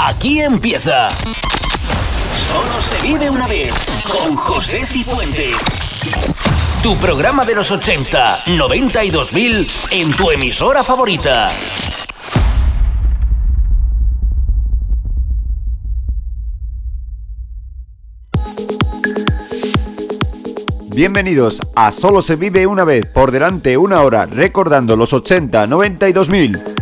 Aquí empieza. Solo se vive una vez con José Cifuentes. Tu programa de los 80, 90 y 2000 en tu emisora favorita. Bienvenidos a Solo se vive una vez, por delante una hora, recordando los 80, 90 y 2000.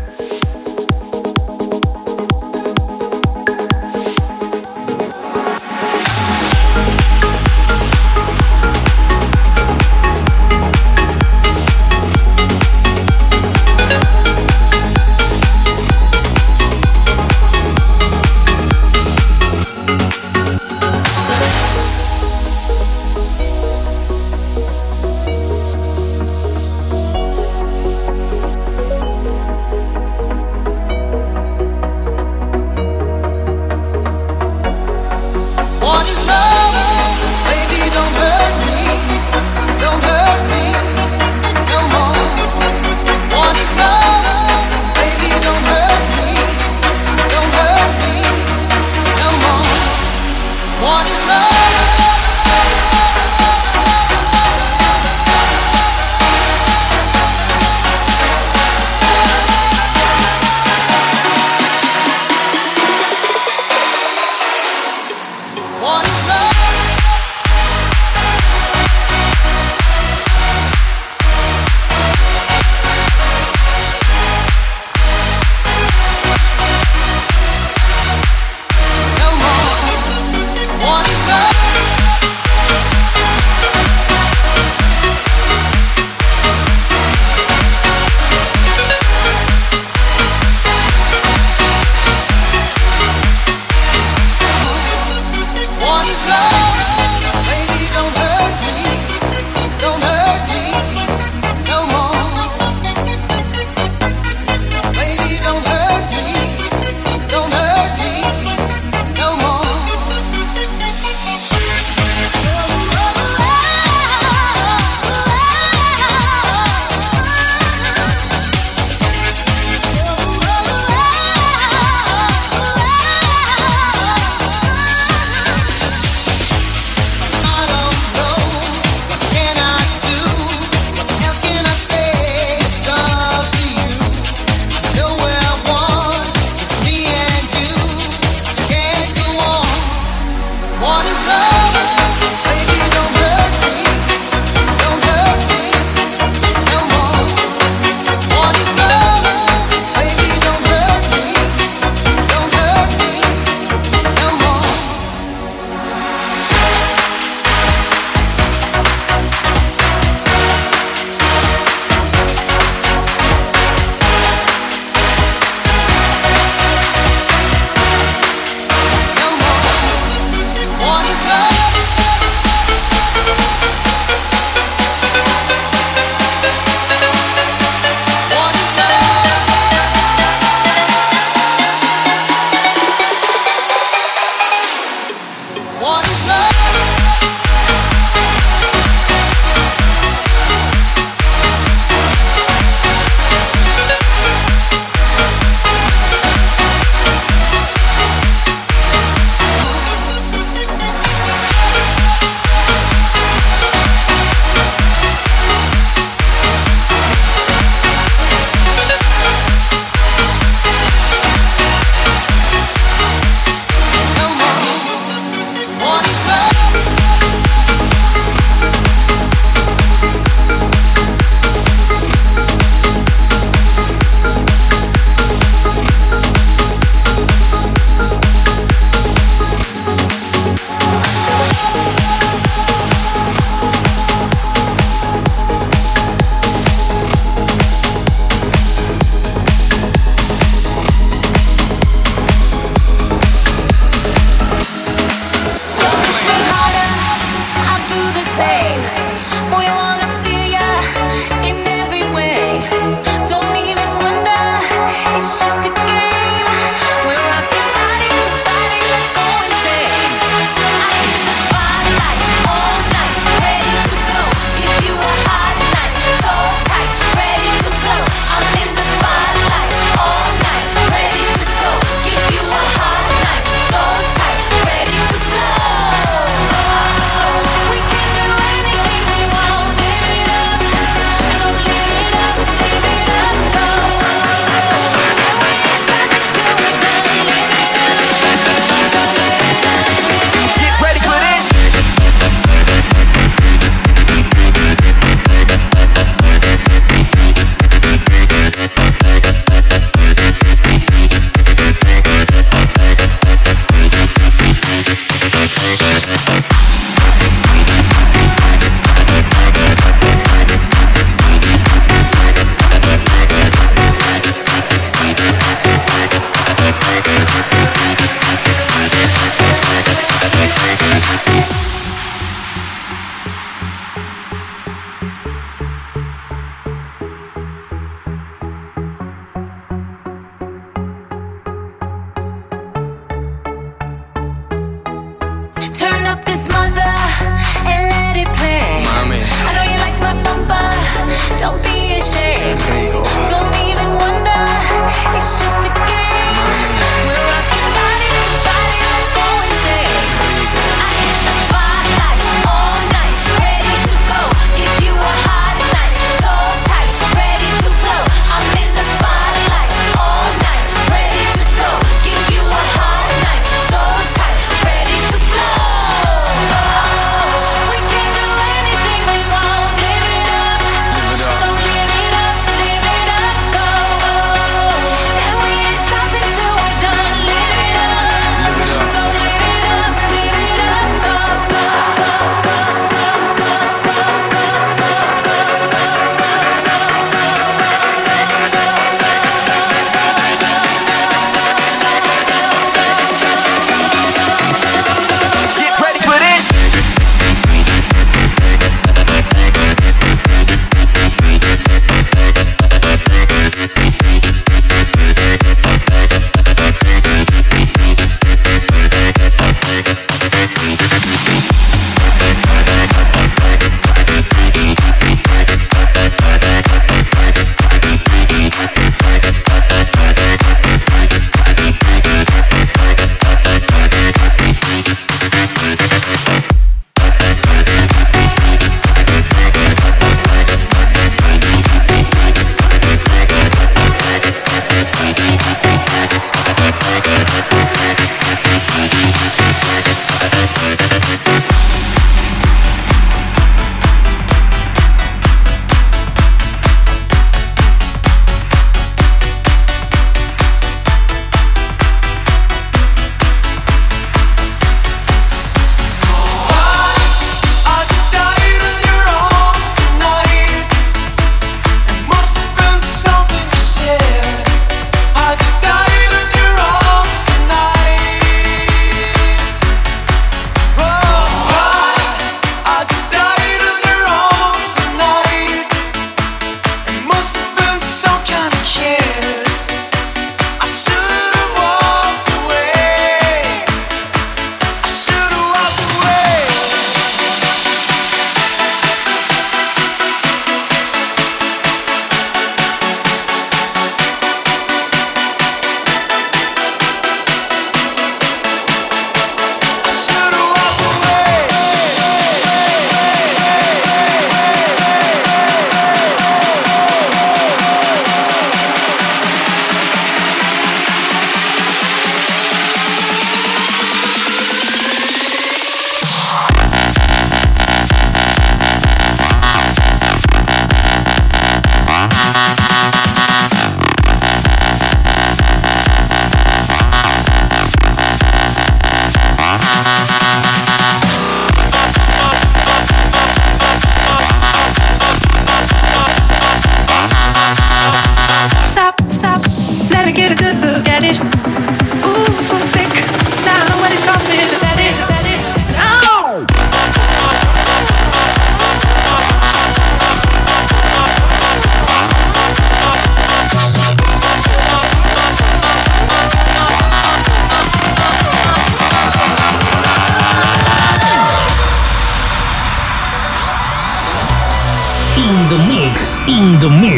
mundo.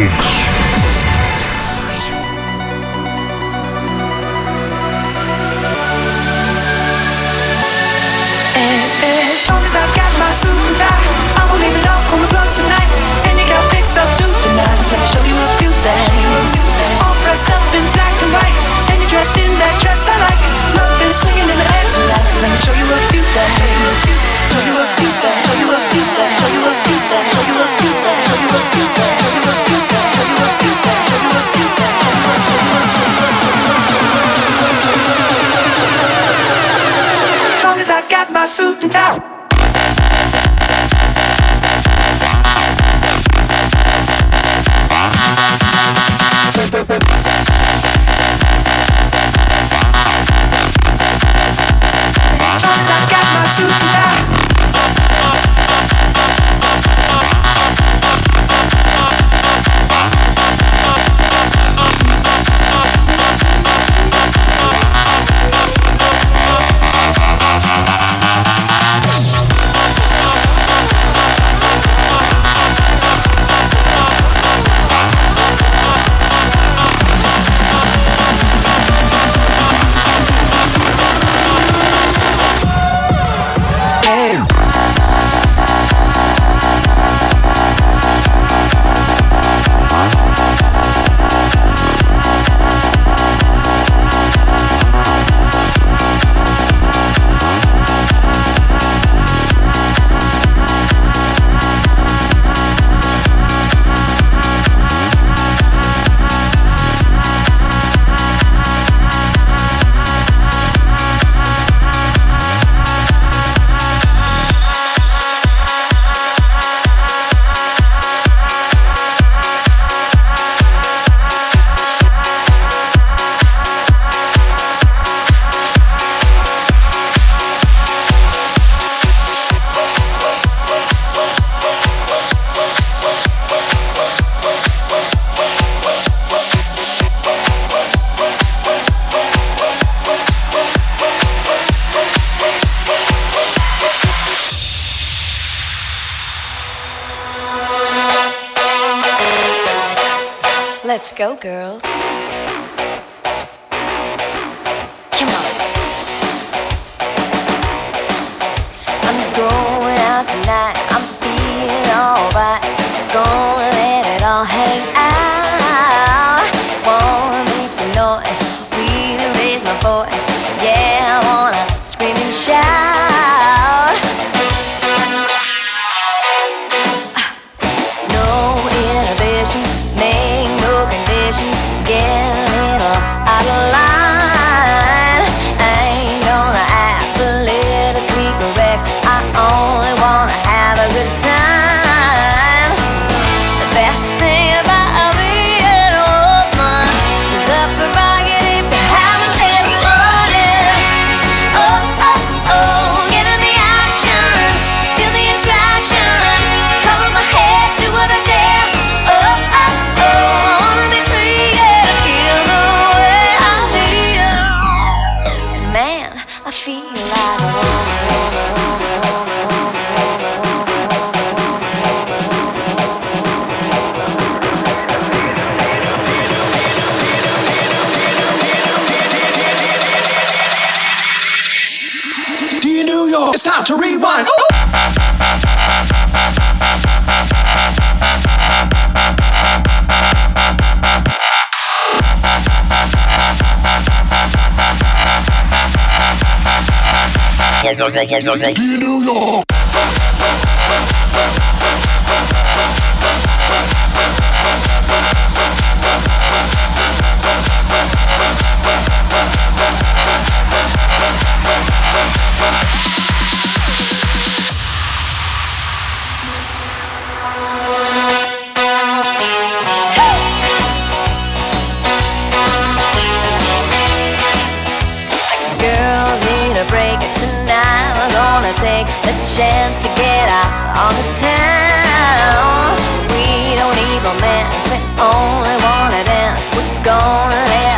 go, go. New York. We'll chance to get out on the town. We don't need dance; we only wanna dance. We're gonna let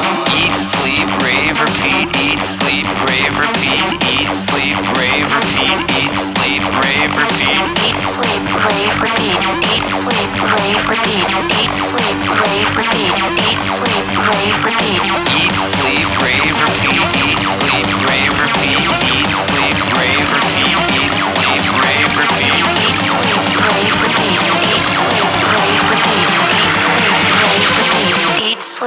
Rave, repeat. Eat, sleep, rave, repeat. Eat, sleep, rave, repeat. Eat, sleep, rave, repeat. Eat, sleep, rave, repeat. Eat, sleep, rave, repeat. Eat, sleep, rave, repeat. Eat, sleep, rave, repeat. Eat, sleep, rave, repeat. Eat, sleep, rave, repeat. Eat, sleep, rave, repeat. Eat, sleep, rave, repeat.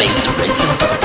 space race.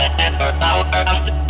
The effort, hour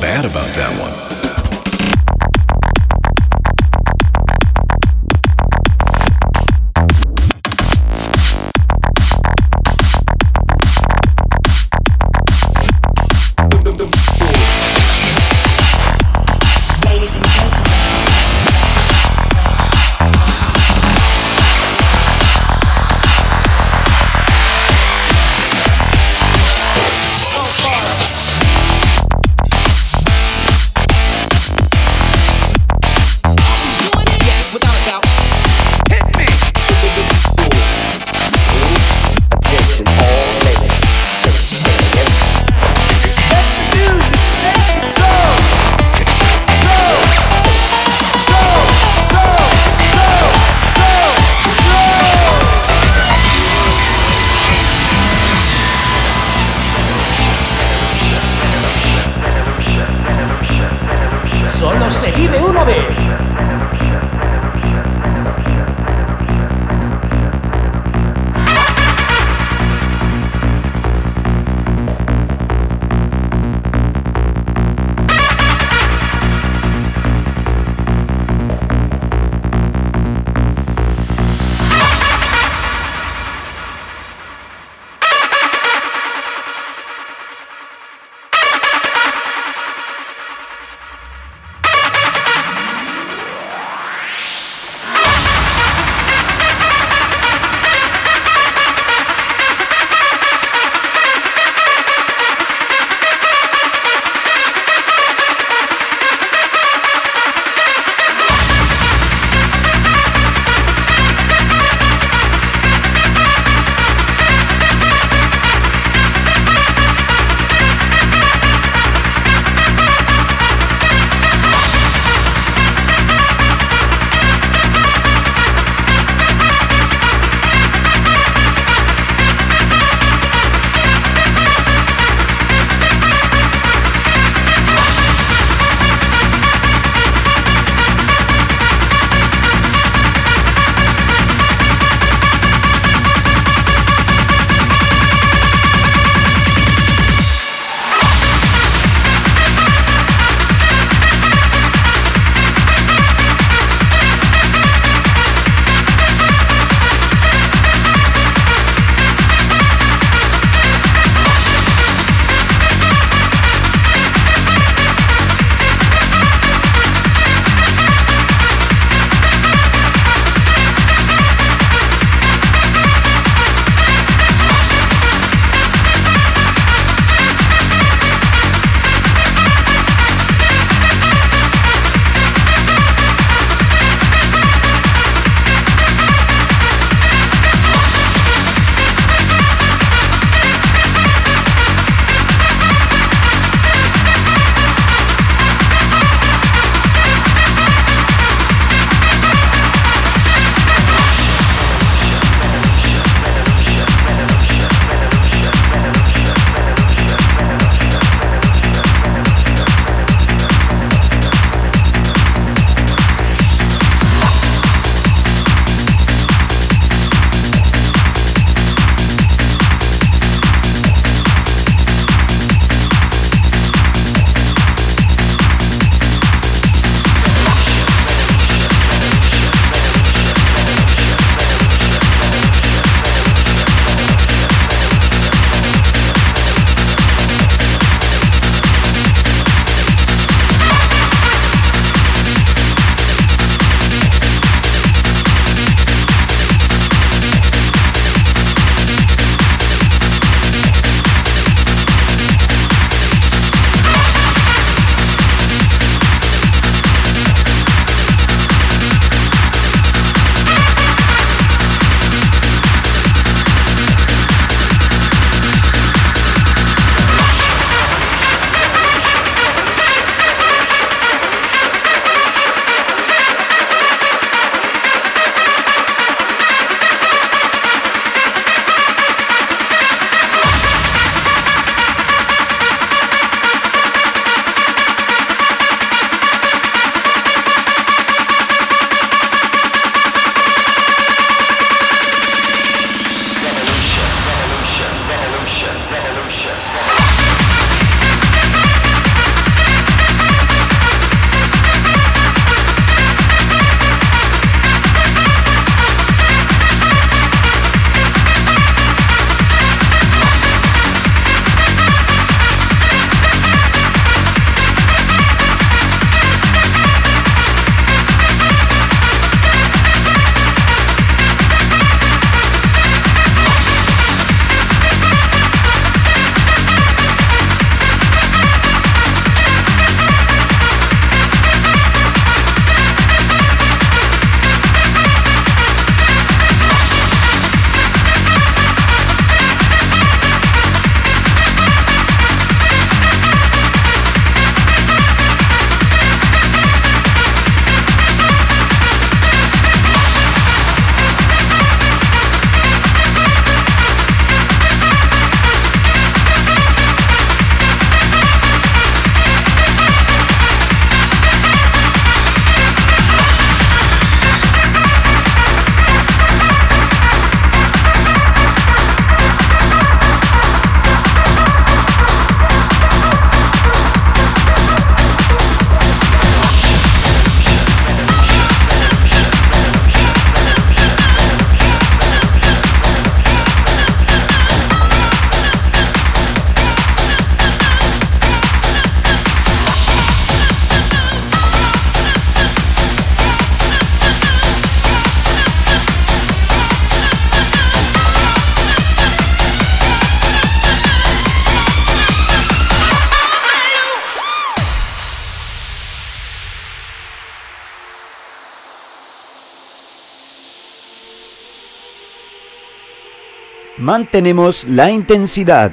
Bad about that one. Mantenemos la intensidad.